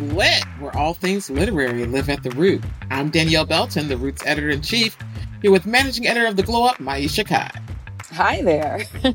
Lit, where all things literary live at the root. I'm Danielle Belton, the Root's editor in chief, here with managing editor of the Glow Up, Maiysha Kai. Hi there.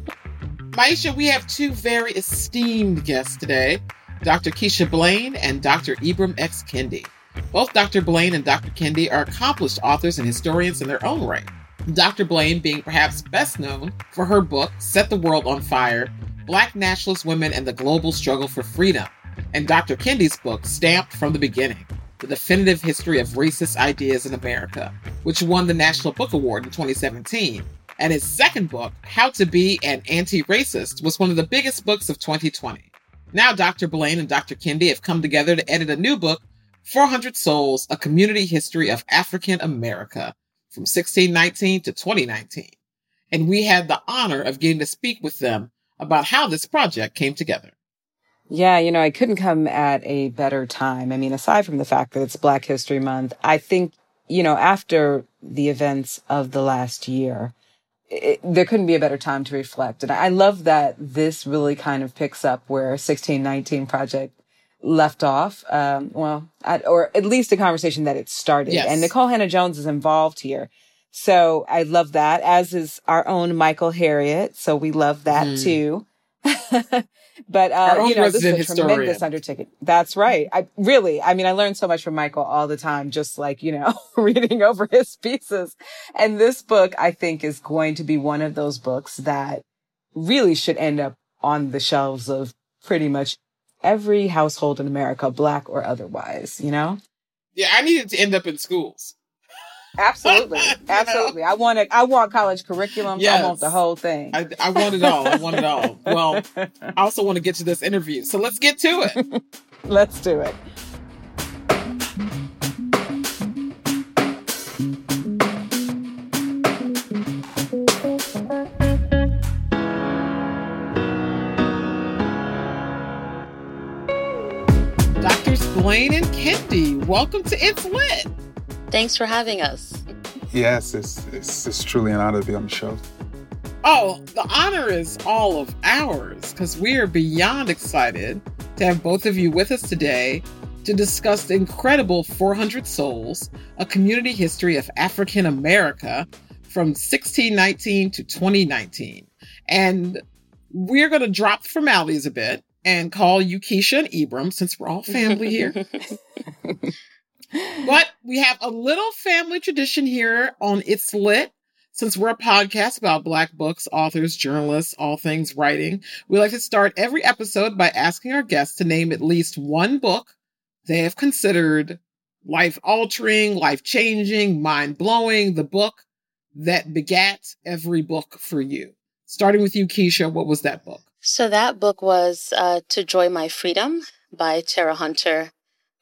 Maiysha, we have two very esteemed guests today Dr. Keisha Blain and Dr. Ibram X. Kendi. Both Dr. Blain and Dr. Kendi are accomplished authors and historians in their own right. Dr. Blain being perhaps best known for her book, Set the World on Fire Black Nationalist Women and the Global Struggle for Freedom, and Dr. Kendi's book, Stamped from the Beginning The Definitive History of Racist Ideas in America, which won the National Book Award in 2017. And his second book, How to Be an Anti Racist, was one of the biggest books of 2020. Now, Dr. Blain and Dr. Kendi have come together to edit a new book, 400 Souls A Community History of African America, from 1619 to 2019. And we had the honor of getting to speak with them about how this project came together. Yeah, you know, I couldn't come at a better time. I mean, aside from the fact that it's Black History Month, I think, you know, after the events of the last year, it, there couldn't be a better time to reflect. And I love that this really kind of picks up where 1619 Project left off. Um, well, at, or at least a conversation that it started. Yes. And Nikole Hannah-Jones is involved here. So I love that, as is our own Michael Harriot. So we love that mm. too. but uh, you know, this is a historian. tremendous undertaking. That's right. I really, I mean, I learned so much from Michael all the time, just like you know, reading over his pieces. And this book, I think, is going to be one of those books that really should end up on the shelves of pretty much every household in America, black or otherwise. You know? Yeah, I need it to end up in schools. Absolutely, absolutely. I want it. I want college curriculum. Yes. I want the whole thing. I, I want it all. I want it all. Well, I also want to get to this interview, so let's get to it. let's do it. Doctors Blain and Kendi, welcome to It's Lit. Thanks for having us. Yes, it's, it's, it's truly an honor to be on the show. Oh, the honor is all of ours because we are beyond excited to have both of you with us today to discuss the incredible 400 Souls, a community history of African America from 1619 to 2019. And we're going to drop the formalities a bit and call you Keisha and Ibram since we're all family here. but we have a little family tradition here on It's Lit. Since we're a podcast about Black books, authors, journalists, all things writing, we like to start every episode by asking our guests to name at least one book they have considered life altering, life changing, mind blowing, the book that begat every book for you. Starting with you, Keisha, what was that book? So that book was uh, To Joy My Freedom by Tera Hunter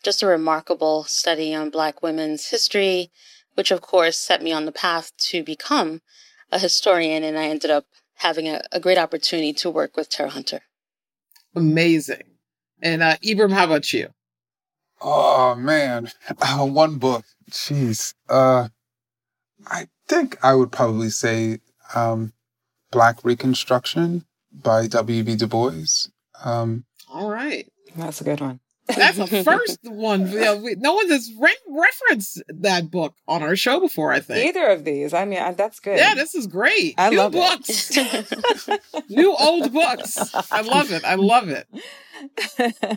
just a remarkable study on Black women's history, which of course set me on the path to become a historian. And I ended up having a, a great opportunity to work with Tera Hunter. Amazing. And uh, Ibram, how about you? Oh man, uh, one book. Jeez. Uh, I think I would probably say um, Black Reconstruction by W.B. Du Bois. Um, All right. That's a good one. That's the first one. No one has re- referenced that book on our show before. I think either of these. I mean, that's good. Yeah, this is great. I New love books. New old books. I love it. I love it.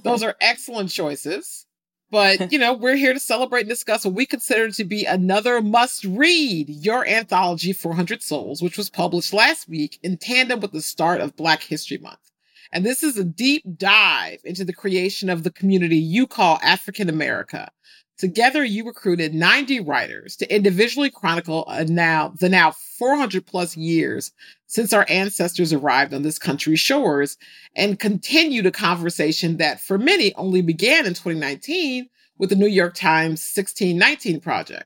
Those are excellent choices. But, you know, we're here to celebrate and discuss what we consider to be another must read, your anthology 400 Souls, which was published last week in tandem with the start of Black History Month. And this is a deep dive into the creation of the community you call African America. Together, you recruited 90 writers to individually chronicle now, the now 400 plus years since our ancestors arrived on this country's shores and continued a conversation that for many only began in 2019 with the New York Times 1619 project.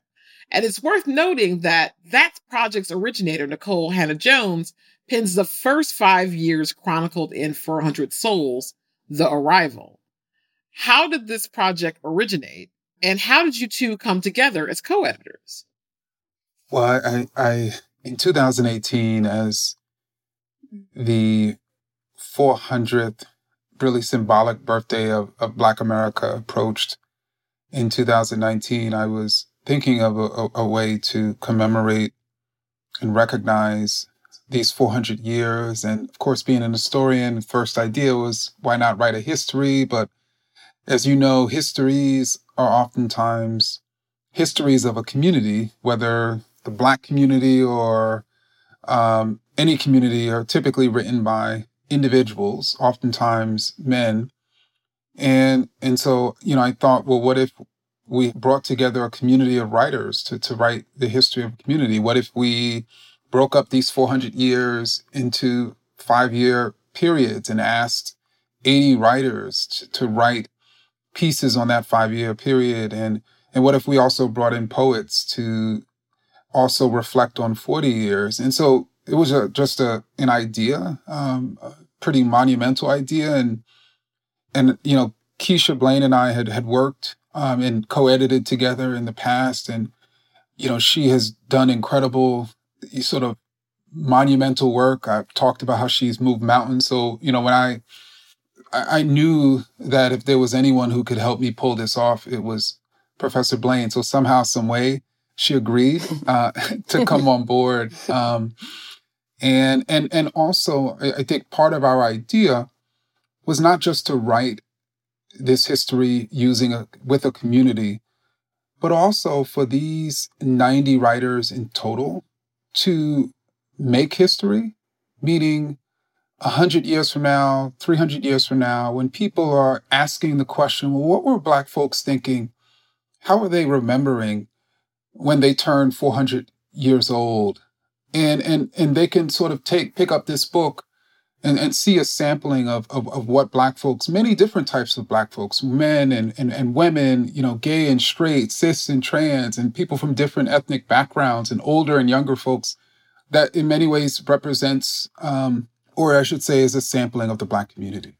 And it's worth noting that that project's originator, Nikole Hannah-Jones, pins the first five years chronicled in 400 Souls, The Arrival. How did this project originate, and how did you two come together as co-editors? Well, I, I in 2018, as the 400th really symbolic birthday of, of Black America approached in 2019, I was thinking of a, a, way to commemorate and recognize these 400 years. And of course, being an historian, first idea was why not write a history? But as you know, histories are oftentimes histories of a community, whether the Black community or um, any community are typically written by individuals, oftentimes men. And and so, you know, I thought, well, what if we brought together a community of writers to, to write the history of a community? What if we broke up these 400 years into five year periods and asked 80 writers to, to write pieces on that five year period? And, and what if we also brought in poets to also reflect on 40 years? And so it was a, just a, an idea, um, a pretty monumental idea. And, and, you know, Keisha Blain and I had, had worked um, and co-edited together in the past. And, you know, she has done incredible sort of monumental work. I've talked about how she's moved mountains. So, you know, when I, I knew that if there was anyone who could help me pull this off, it was Professor Blain. So somehow, some way, she agreed uh, to come on board. Um, and and and also, I think part of our idea was not just to write this history using a with a community, but also for these 90 writers in total to make history, meaning 100 years from now, 300 years from now, when people are asking the question, well, what were Black folks thinking? How are they remembering when they turn 400 years old? And, and, and they can sort of take, pick up this book and, and see a sampling of, of, of what black folks, many different types of black folks, men and, and, and women, you know, gay and straight, cis and trans, and people from different ethnic backgrounds, and older and younger folks, that in many ways represents, um, or I should say, is a sampling of the black community.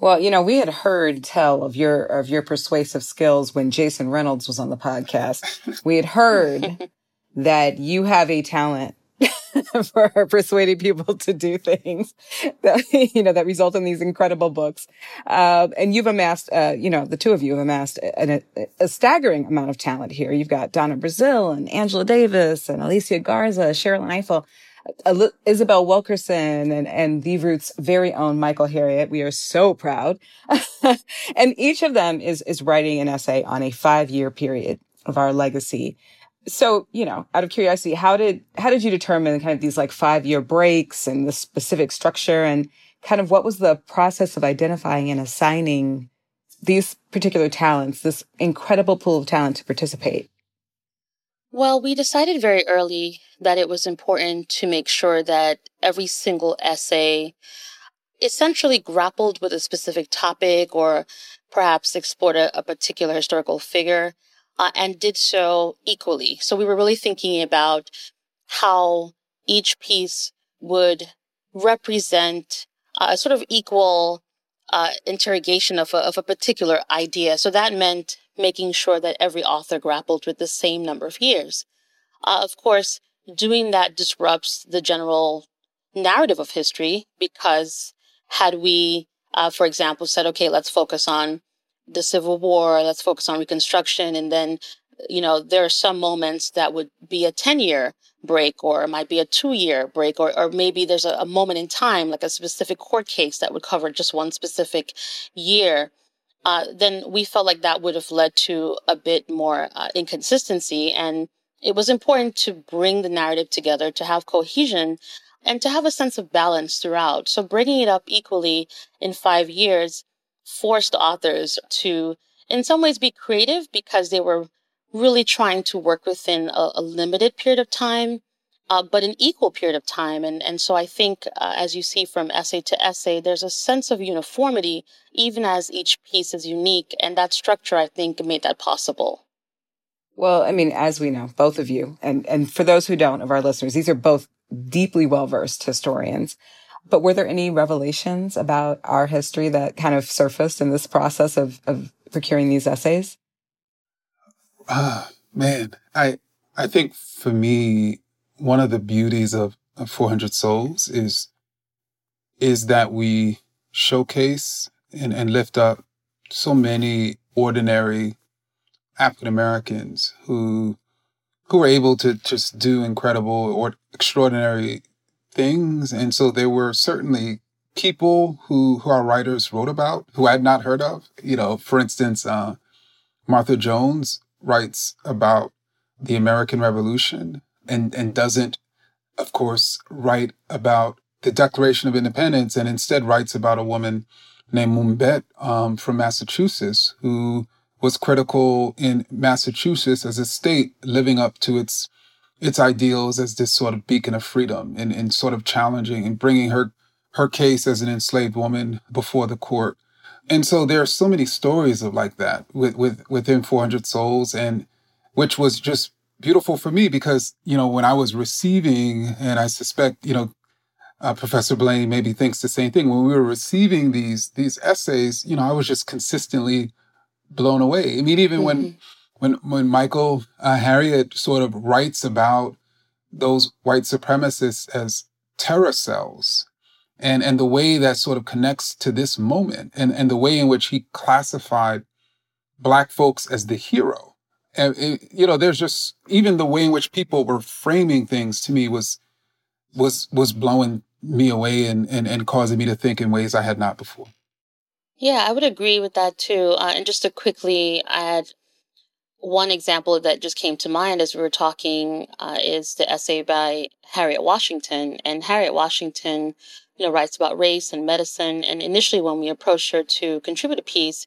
Well, you know, we had heard tell of your of your persuasive skills when Jason Reynolds was on the podcast. We had heard that you have a talent for persuading people to do things that, you know, that result in these incredible books. Uh, and you've amassed, uh, you know, the two of you have amassed a, a, a, staggering amount of talent here. You've got Donna Brazile and Angela Davis and Alicia Garza, Sherrilyn Ifill. Uh, Isabel Wilkerson and, and the Root's very own Michael Harriot. We are so proud. and each of them is, is writing an essay on a five year period of our legacy so you know out of curiosity how did how did you determine kind of these like five year breaks and the specific structure and kind of what was the process of identifying and assigning these particular talents this incredible pool of talent to participate? Well we decided very early that it was important to make sure that every single essay essentially grappled with a specific topic or perhaps explored a, a particular historical figure uh, and did so equally. So we were really thinking about how each piece would represent a sort of equal uh, interrogation of a, of a particular idea. So that meant making sure that every author grappled with the same number of years. Uh, of course, doing that disrupts the general narrative of history because had we, uh, for example, said, okay, let's focus on the Civil War, let's focus on Reconstruction. And then, you know, there are some moments that would be a 10 year break or it might be a two year break or, or maybe there's a, a, moment in time, like a specific court case that would cover just one specific year. Uh, then we felt like that would have led to a bit more uh, inconsistency. And it was important to bring the narrative together, to have cohesion and to have a sense of balance throughout. So bringing it up equally in five years forced authors to, in some ways, be creative because they were really trying to work within a, a limited period of time, uh, but an equal period of time. And, and so I think, uh, as you see from essay to essay, there's a sense of uniformity, even as each piece is unique. And that structure, I think, made that possible. Well, I mean, as we know, both of you, and, and for those who don't of our listeners, these are both deeply well versed historians. But were there any revelations about our history that kind of surfaced in this process of, of procuring these essays? Ah, man, I I think for me, one of the beauties of, of 400 Souls is is that we showcase and, and lift up so many ordinary African Americans who who were able to just do incredible or extraordinary things. And so there were certainly people who, who our writers wrote about who I had not heard of. You know, for instance, uh, Martha Jones writes about the American Revolution and, and doesn't, of course, write about the Declaration of Independence and instead writes about a woman named Mumbet um, from Massachusetts who was critical in Massachusetts as a state living up to its its ideals as this sort of beacon of freedom and, and sort of challenging and bringing her her case as an enslaved woman before the court. And so there are so many stories of like that with, with within 400 souls and which was just beautiful for me because, you know, when I was receiving, and I suspect, you know, uh, Professor Blain maybe thinks the same thing. When we were receiving these these essays, you know, I was just consistently blown away. I mean, even mm-hmm. when when when Michael uh, Harriot sort of writes about those white supremacists as terror cells, and and the way that sort of connects to this moment, and and the way in which he classified black folks as the hero, and it, you know, there's just even the way in which people were framing things to me was was was blowing me away and and, and causing me to think in ways I had not before. Yeah, I would agree with that too. Uh, and just to quickly add one example that just came to mind as we were talking uh, is the essay by Harriet Washington. And Harriet Washington, you know, writes about race and medicine. And initially, when we approached her to contribute a piece,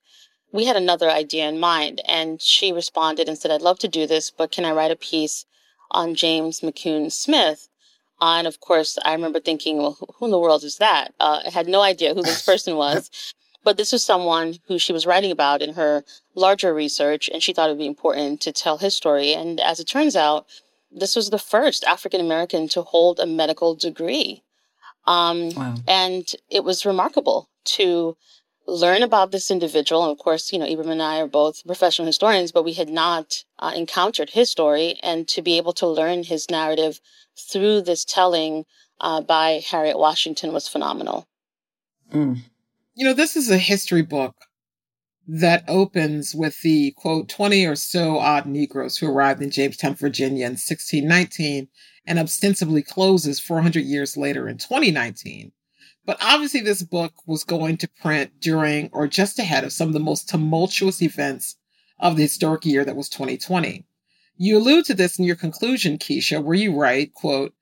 we had another idea in mind. And she responded and said, I'd love to do this, but can I write a piece on James McCune Smith? Uh, and of course, I remember thinking, well, who in the world is that? Uh, I had no idea who this person was. But this was someone who she was writing about in her larger research, and she thought it would be important to tell his story. And as it turns out, this was the first African American to hold a medical degree. Um, wow. And it was remarkable to learn about this individual. And of course, you know, Ibram and I are both professional historians, but we had not uh, encountered his story. And to be able to learn his narrative through this telling uh, by Harriet Washington was phenomenal. Mm. You know, this is a history book that opens with the quote 20 or so odd Negroes who arrived in Jamestown, Virginia in 1619 and ostensibly closes 400 years later in 2019. But obviously, this book was going to print during or just ahead of some of the most tumultuous events of the historic year that was 2020. You allude to this in your conclusion, Keisha, where you write, quote,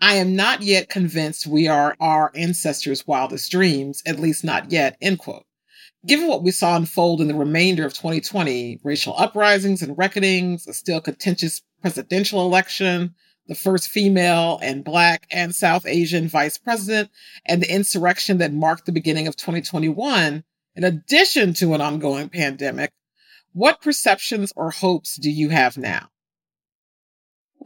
I am not yet convinced we are our ancestors' wildest dreams, at least not yet, end quote. Given what we saw unfold in the remainder of 2020, racial uprisings and reckonings, a still contentious presidential election, the first female and black and South Asian vice president, and the insurrection that marked the beginning of 2021, in addition to an ongoing pandemic, what perceptions or hopes do you have now?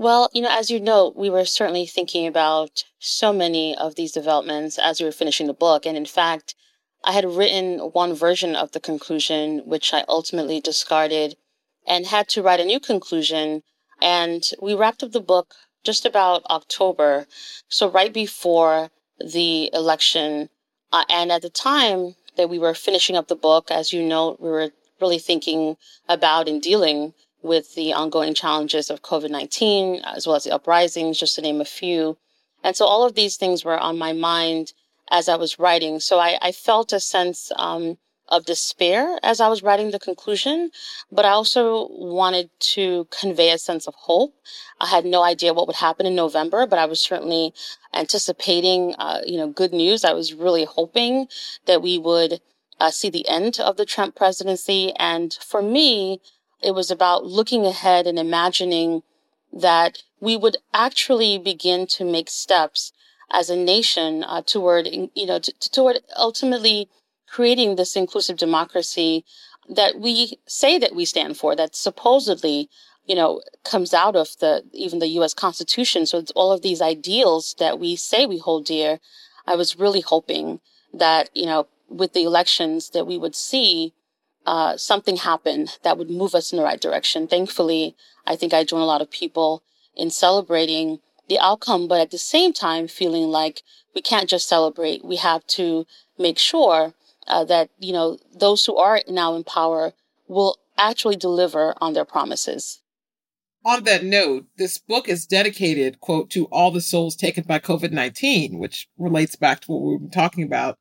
Well, you know, as you know, we were certainly thinking about so many of these developments as we were finishing the book. And in fact, I had written one version of the conclusion, which I ultimately discarded and had to write a new conclusion. And we wrapped up the book just about October. So right before the election. Uh, and at the time that we were finishing up the book, as you know, we were really thinking about and dealing with the ongoing challenges of COVID 19, as well as the uprisings, just to name a few. And so all of these things were on my mind as I was writing. So I, I felt a sense um, of despair as I was writing the conclusion, but I also wanted to convey a sense of hope. I had no idea what would happen in November, but I was certainly anticipating, uh, you know, good news. I was really hoping that we would uh, see the end of the Trump presidency. And for me, it was about looking ahead and imagining that we would actually begin to make steps as a nation uh, toward, you know, t- toward ultimately creating this inclusive democracy that we say that we stand for, that supposedly, you know, comes out of the even the U.S. Constitution. So it's all of these ideals that we say we hold dear. I was really hoping that, you know, with the elections that we would see uh, something happen that would move us in the right direction. Thankfully, I think I joined a lot of people in celebrating the outcome, but at the same time feeling like we can't just celebrate. We have to make sure uh, that, you know, those who are now in power will actually deliver on their promises. On that note, this book is dedicated, quote, to all the souls taken by COVID 19, which relates back to what we were talking about,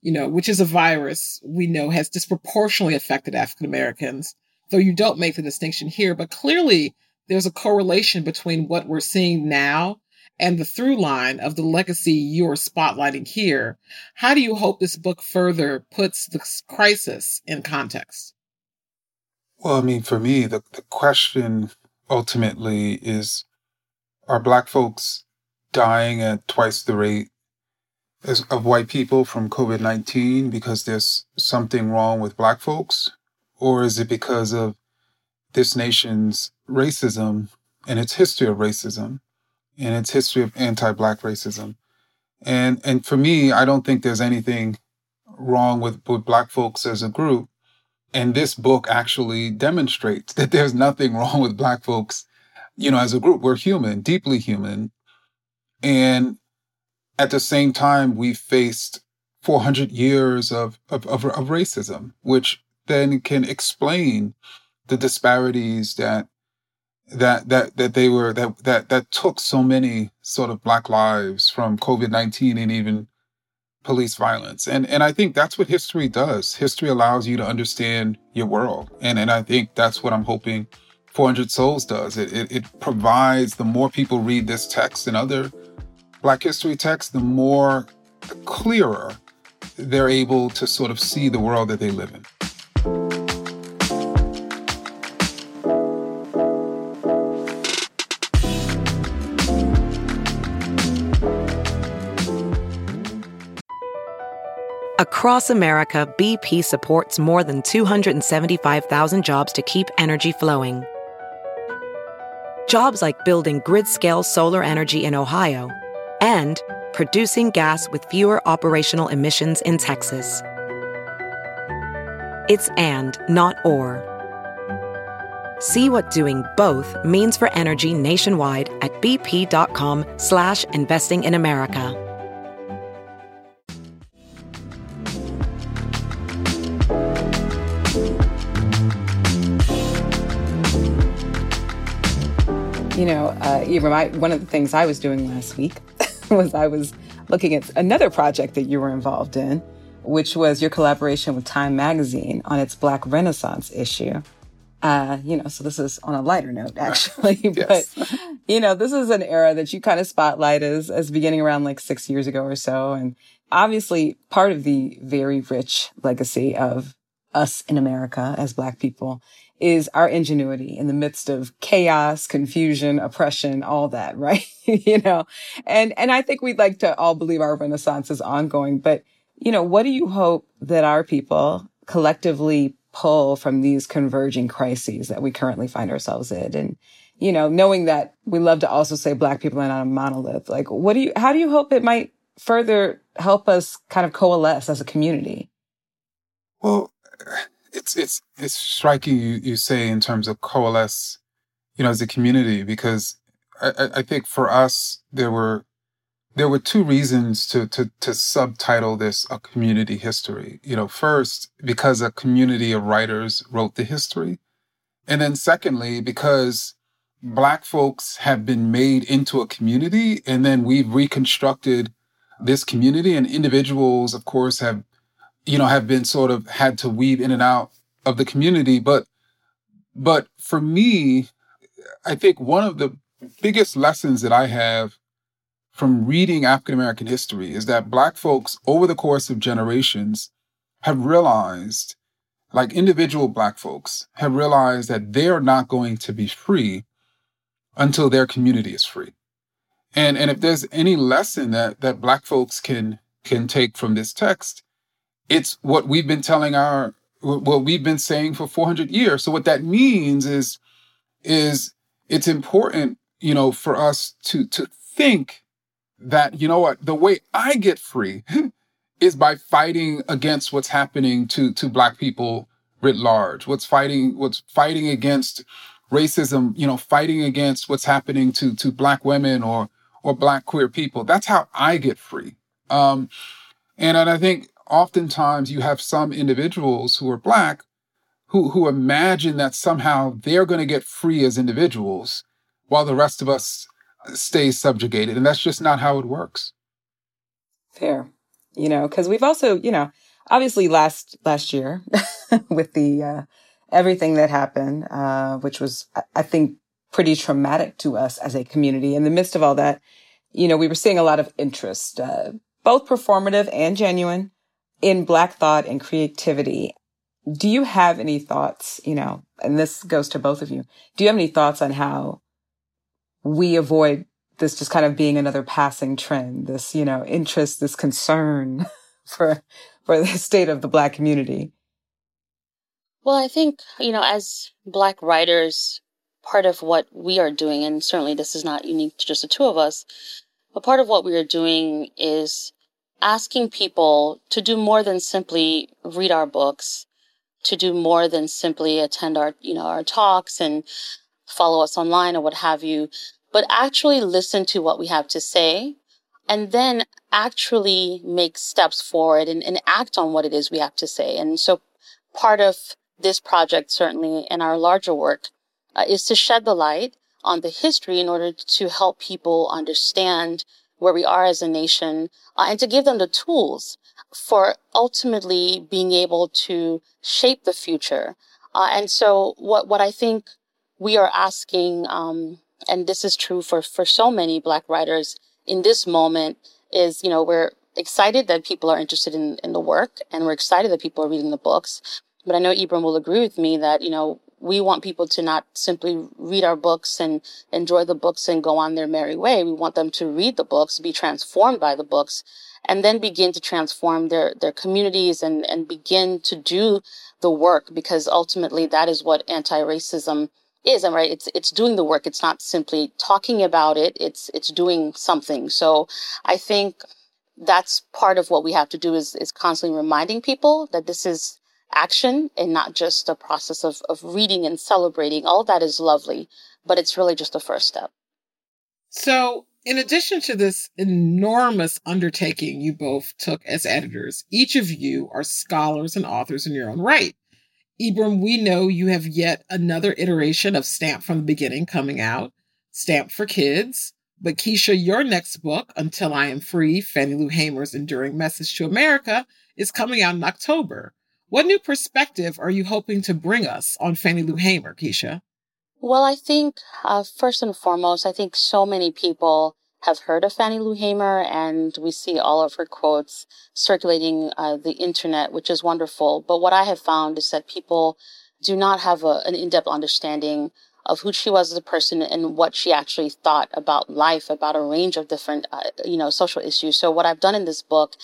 you know, which is a virus we know has disproportionately affected African Americans, though you don't make the distinction here. But clearly, there's a correlation between what we're seeing now and the through line of the legacy you're spotlighting here. How do you hope this book further puts this crisis in context? Well, I mean, for me, the, the question ultimately is are Black folks dying at twice the rate of white people from COVID 19 because there's something wrong with Black folks? Or is it because of this nation's racism and its history of racism and its history of anti-black racism. And and for me, I don't think there's anything wrong with, with black folks as a group. And this book actually demonstrates that there's nothing wrong with black folks, you know, as a group. We're human, deeply human. And at the same time, we faced 400 years of, of, of, of racism, which then can explain the disparities that that that that they were that that that took so many sort of black lives from COVID-19 and even police violence. And and I think that's what history does. History allows you to understand your world. And and I think that's what I'm hoping 400 Souls does. It, it, it provides the more people read this text and other Black history texts, the more clearer they're able to sort of see the world that they live in. Across America, BP supports more than 275,000 jobs to keep energy flowing. Jobs like building grid-scale solar energy in Ohio and producing gas with fewer operational emissions in Texas. It's and, not or. See what doing both means for energy nationwide at bp.com slash investing in America. You know, uh, Ibram, one of the things I was doing last week was I was looking at another project that you were involved in, which was your collaboration with Time Magazine on its Black Renaissance issue. Uh, you know, so this is on a lighter note, actually, but you know, this is an era that you kind of spotlight as, as beginning around like six years ago or so. And obviously part of the very rich legacy of us in America as Black people is our ingenuity in the midst of chaos, confusion, oppression, all that, right? you know, and, and I think we'd like to all believe our renaissance is ongoing, but you know, what do you hope that our people collectively pull from these converging crises that we currently find ourselves in? And, you know, knowing that we love to also say black people are not a monolith, like what do you, how do you hope it might further help us kind of coalesce as a community? Well, it's it's it's striking you you say in terms of coalesce, you know, as a community because I, I think for us there were there were two reasons to to to subtitle this a community history. You know, first because a community of writers wrote the history, and then secondly because black folks have been made into a community and then we've reconstructed this community and individuals of course have you know, have been sort of had to weave in and out of the community. But, but for me, I think one of the biggest lessons that I have from reading African American history is that Black folks over the course of generations have realized, like individual Black folks, have realized that they're not going to be free until their community is free. And, and if there's any lesson that, that Black folks can, can take from this text, it's what we've been telling our what we've been saying for 400 years. So what that means is is it's important, you know, for us to to think that you know what the way I get free is by fighting against what's happening to to black people writ large. What's fighting what's fighting against racism, you know, fighting against what's happening to to black women or or black queer people. That's how I get free. Um, and, and I think oftentimes you have some individuals who are black who, who imagine that somehow they're going to get free as individuals while the rest of us stay subjugated. And that's just not how it works. Fair. You know, because we've also, you know, obviously last last year with the uh, everything that happened, uh, which was I think pretty traumatic to us as a community. In the midst of all that, you know, we were seeing a lot of interest, uh, both performative and genuine, in Black thought and creativity. Do you have any thoughts? You know, and this goes to both of you. Do you have any thoughts on how we avoid this just kind of being another passing trend? This, you know, interest, this concern for for the state of the Black community? Well, I think, you know, as Black writers, part of what we are doing, and certainly this is not unique to just the two of us, but part of what we are doing is asking people to do more than simply read our books, to do more than simply attend our, you know, our talks and follow us online or what have you, but actually listen to what we have to say and then actually make steps forward and, and act on what it is we have to say. And so part of this project, certainly, and our larger work, uh, is to shed the light on the history in order to help people understand where we are as a nation uh, and to give them the tools for ultimately being able to shape the future. Uh, and so what, what I think we are asking, um, and this is true for, for so many Black writers, in this moment is, you know, we're excited that people are interested in, in the work and we're excited that people are reading the books. But I know Ibram will agree with me that, you know, we want people to not simply read our books and enjoy the books and go on their merry way. We want them to read the books, be transformed by the books, and then begin to transform their, their communities and, and begin to do the work because ultimately that is what anti-racism is and right it's it's doing the work. It's not simply talking about it. It's it's doing something. So i think that's part of what we have to do is is constantly reminding people that this is action and not just a process of of reading and celebrating all that is lovely but it's really just the first step so in addition to this enormous undertaking you both took as editors each of you are scholars and authors in your own right Ibram, we know you have yet another iteration of Stamp from the Beginning coming out, Stamp for Kids. But Keisha, your next book, Until I Am Free Fannie Lou Hamer's Enduring Message to America, is coming out in October. What new perspective are you hoping to bring us on Fannie Lou Hamer, Keisha? Well, I think, uh, first and foremost, I think so many people have heard of Fannie Lou Hamer, and we see all of her quotes circulating uh, the internet, which is wonderful. But what I have found is that people do not have a, an in-depth understanding of who she was as a person and what she actually thought about life, about a range of different, uh, you know, social issues. So what I've done in this book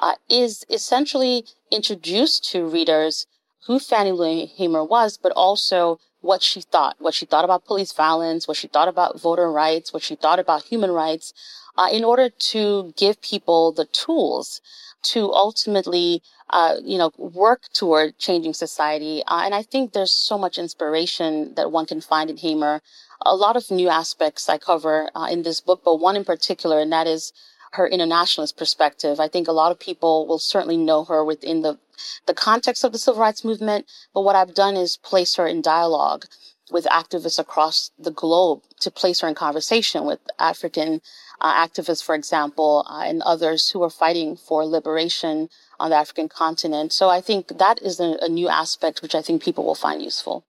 uh, is essentially introduced to readers who Fannie Lou Hamer was, but also what she thought, what she thought about police violence, what she thought about voter rights, what she thought about human rights, uh, in order to give people the tools to ultimately, uh, you know, work toward changing society. Uh, and I think there's so much inspiration that one can find in Hamer. A lot of new aspects I cover uh, in this book, but one in particular, and that is her internationalist perspective. I think a lot of people will certainly know her within the the context of the civil rights movement, but what I've done is place her in dialogue with activists across the globe to place her in conversation with African uh, activists, for example, uh, and others who are fighting for liberation on the African continent. So I think that is a, a new aspect which I think people will find useful.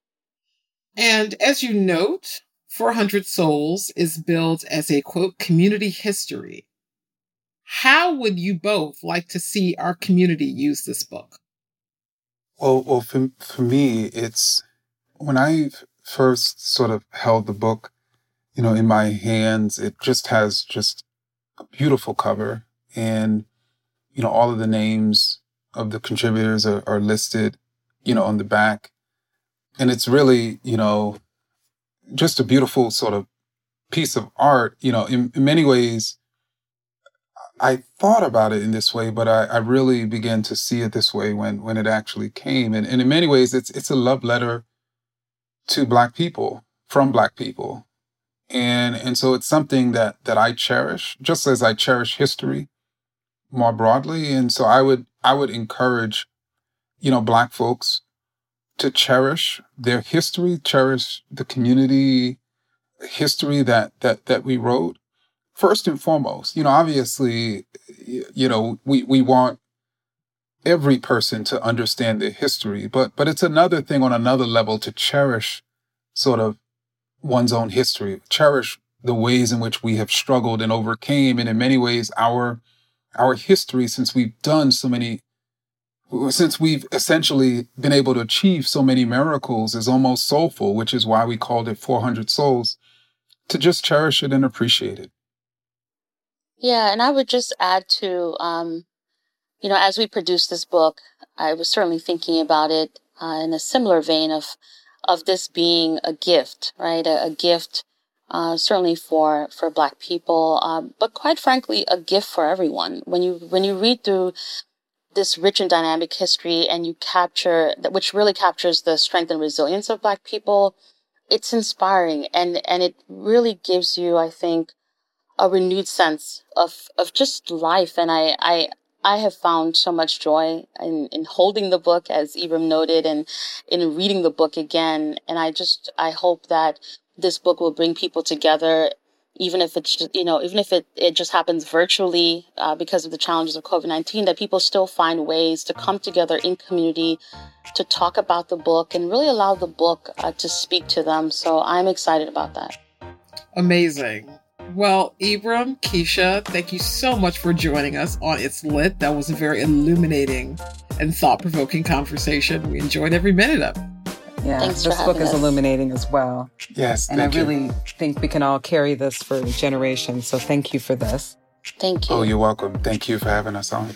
And as you note, 400 Souls is built as a quote community history. How would you both like to see our community use this book? Well, well, for, for me, it's when I first sort of held the book, you know, in my hands, it just has just a beautiful cover. And, you know, all of the names of the contributors are, are listed, you know, on the back. And it's really, you know, just a beautiful sort of piece of art, you know, in, in many ways, I thought about it in this way, but I, I, really began to see it this way when when it actually came. And, and in many ways, it's it's a love letter to Black people from Black people, And and so it's something that that I cherish, just as I cherish history more broadly. And so I would I would encourage, you know, black folks to cherish their history, cherish the community history that that that we wrote. First and foremost, you know, obviously, you know, we we want every person to understand their history, but but it's another thing on another level to cherish sort of one's own history, cherish the ways in which we have struggled and overcame, and in many ways our our history since we've done so many since we've essentially been able to achieve so many miracles is almost soulful, which is why we called it 400 Souls, to just cherish it and appreciate it. Yeah, and I would just add to um, you know, as we produced this book, I was certainly thinking about it uh, in a similar vein of of this being a gift, right? A, a gift, uh, certainly for for Black people, uh, but quite frankly, a gift for everyone. When you when you read through this rich and dynamic history, and you capture that, which really captures the strength and resilience of Black people, it's inspiring, and and it really gives you, I think, a renewed sense of of just life. And I I I have found so much joy in, in holding the book, as Ibram noted, and in reading the book again. And I just, I hope that this book will bring people together, even if it's, just, you know, even if it, it just happens virtually uh, because of the challenges of COVID 19, that people still find ways to come together in community to talk about the book and really allow the book uh, to speak to them. So I'm excited about that. Amazing. Well, Ibram, Keisha, thank you so much for joining us on It's Lit. That was a very illuminating and thought provoking conversation. We enjoyed every minute of it. Yeah, Thanks this book is illuminating as well. Yes, and I you. really think we can all carry this for generations. So thank you for this. Thank you. Oh, you're welcome. Thank you for having us on.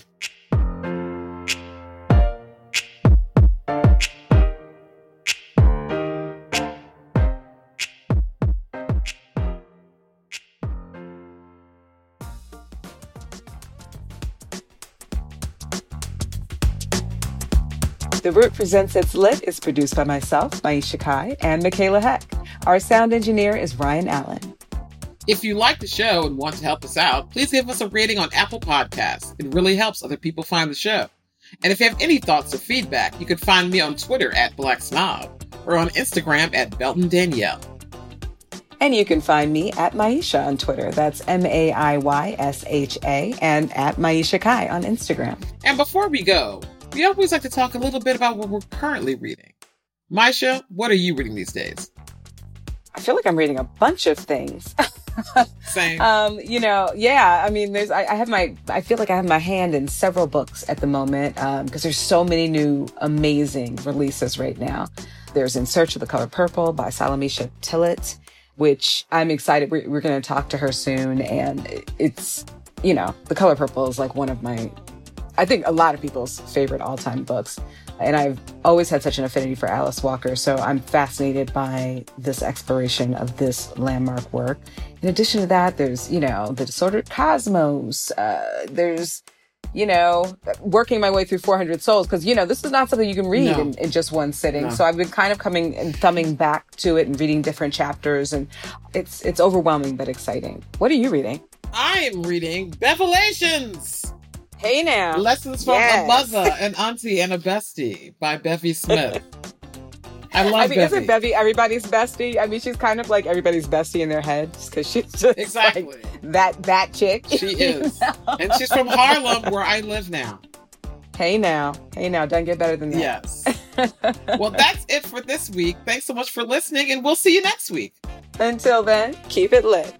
Root Presents It's Lit is produced by myself, Maiysha Kai, and Michaela Heck. Our sound engineer is Ryan Allen. If you like the show and want to help us out, please give us a rating on Apple Podcasts. It really helps other people find the show. And if you have any thoughts or feedback, you can find me on Twitter at Black Snob or on Instagram at Belton Danielle. And you can find me at Maiysha on Twitter. That's M A I Y S H A, and at Maiysha Kai on Instagram. And before we go, we always like to talk a little bit about what we're currently reading. Maiysha, what are you reading these days? I feel like I'm reading a bunch of things. Same. Um, you know, yeah. I mean, there's. I, I, have my. I feel like I have my hand in several books at the moment because um, there's so many new amazing releases right now. There's In Search of the Color Purple by Salamishah Tillet, which I'm excited. We're, we're going to talk to her soon, and it's you know, The Color Purple is like one of my I think a lot of people's favorite all time books. And I've always had such an affinity for Alice Walker, so I'm fascinated by this exploration of this landmark work. In addition to that, there's, you know, The Disordered Cosmos. Uh, there's, you know, working my way through 400 Souls, because, you know, this is not something you can read no. in, in, just one sitting. No. So I've been kind of coming and thumbing back to it and reading different chapters, and it's it's overwhelming but exciting. What are you reading? I am reading Bevelations. Hey now. Lessons from yes. a mother, an auntie, and a bestie by Bevy Smith. I love I mean, Bevy. isn't Bevy everybody's bestie? I mean, she's kind of like everybody's bestie in their heads because she's just exactly like that that chick. She is, and she's from Harlem, where I live now. Hey now, hey now, don't get better than that. Yes. well, that's it for this week. Thanks so much for listening, and we'll see you next week. Until then, keep it lit.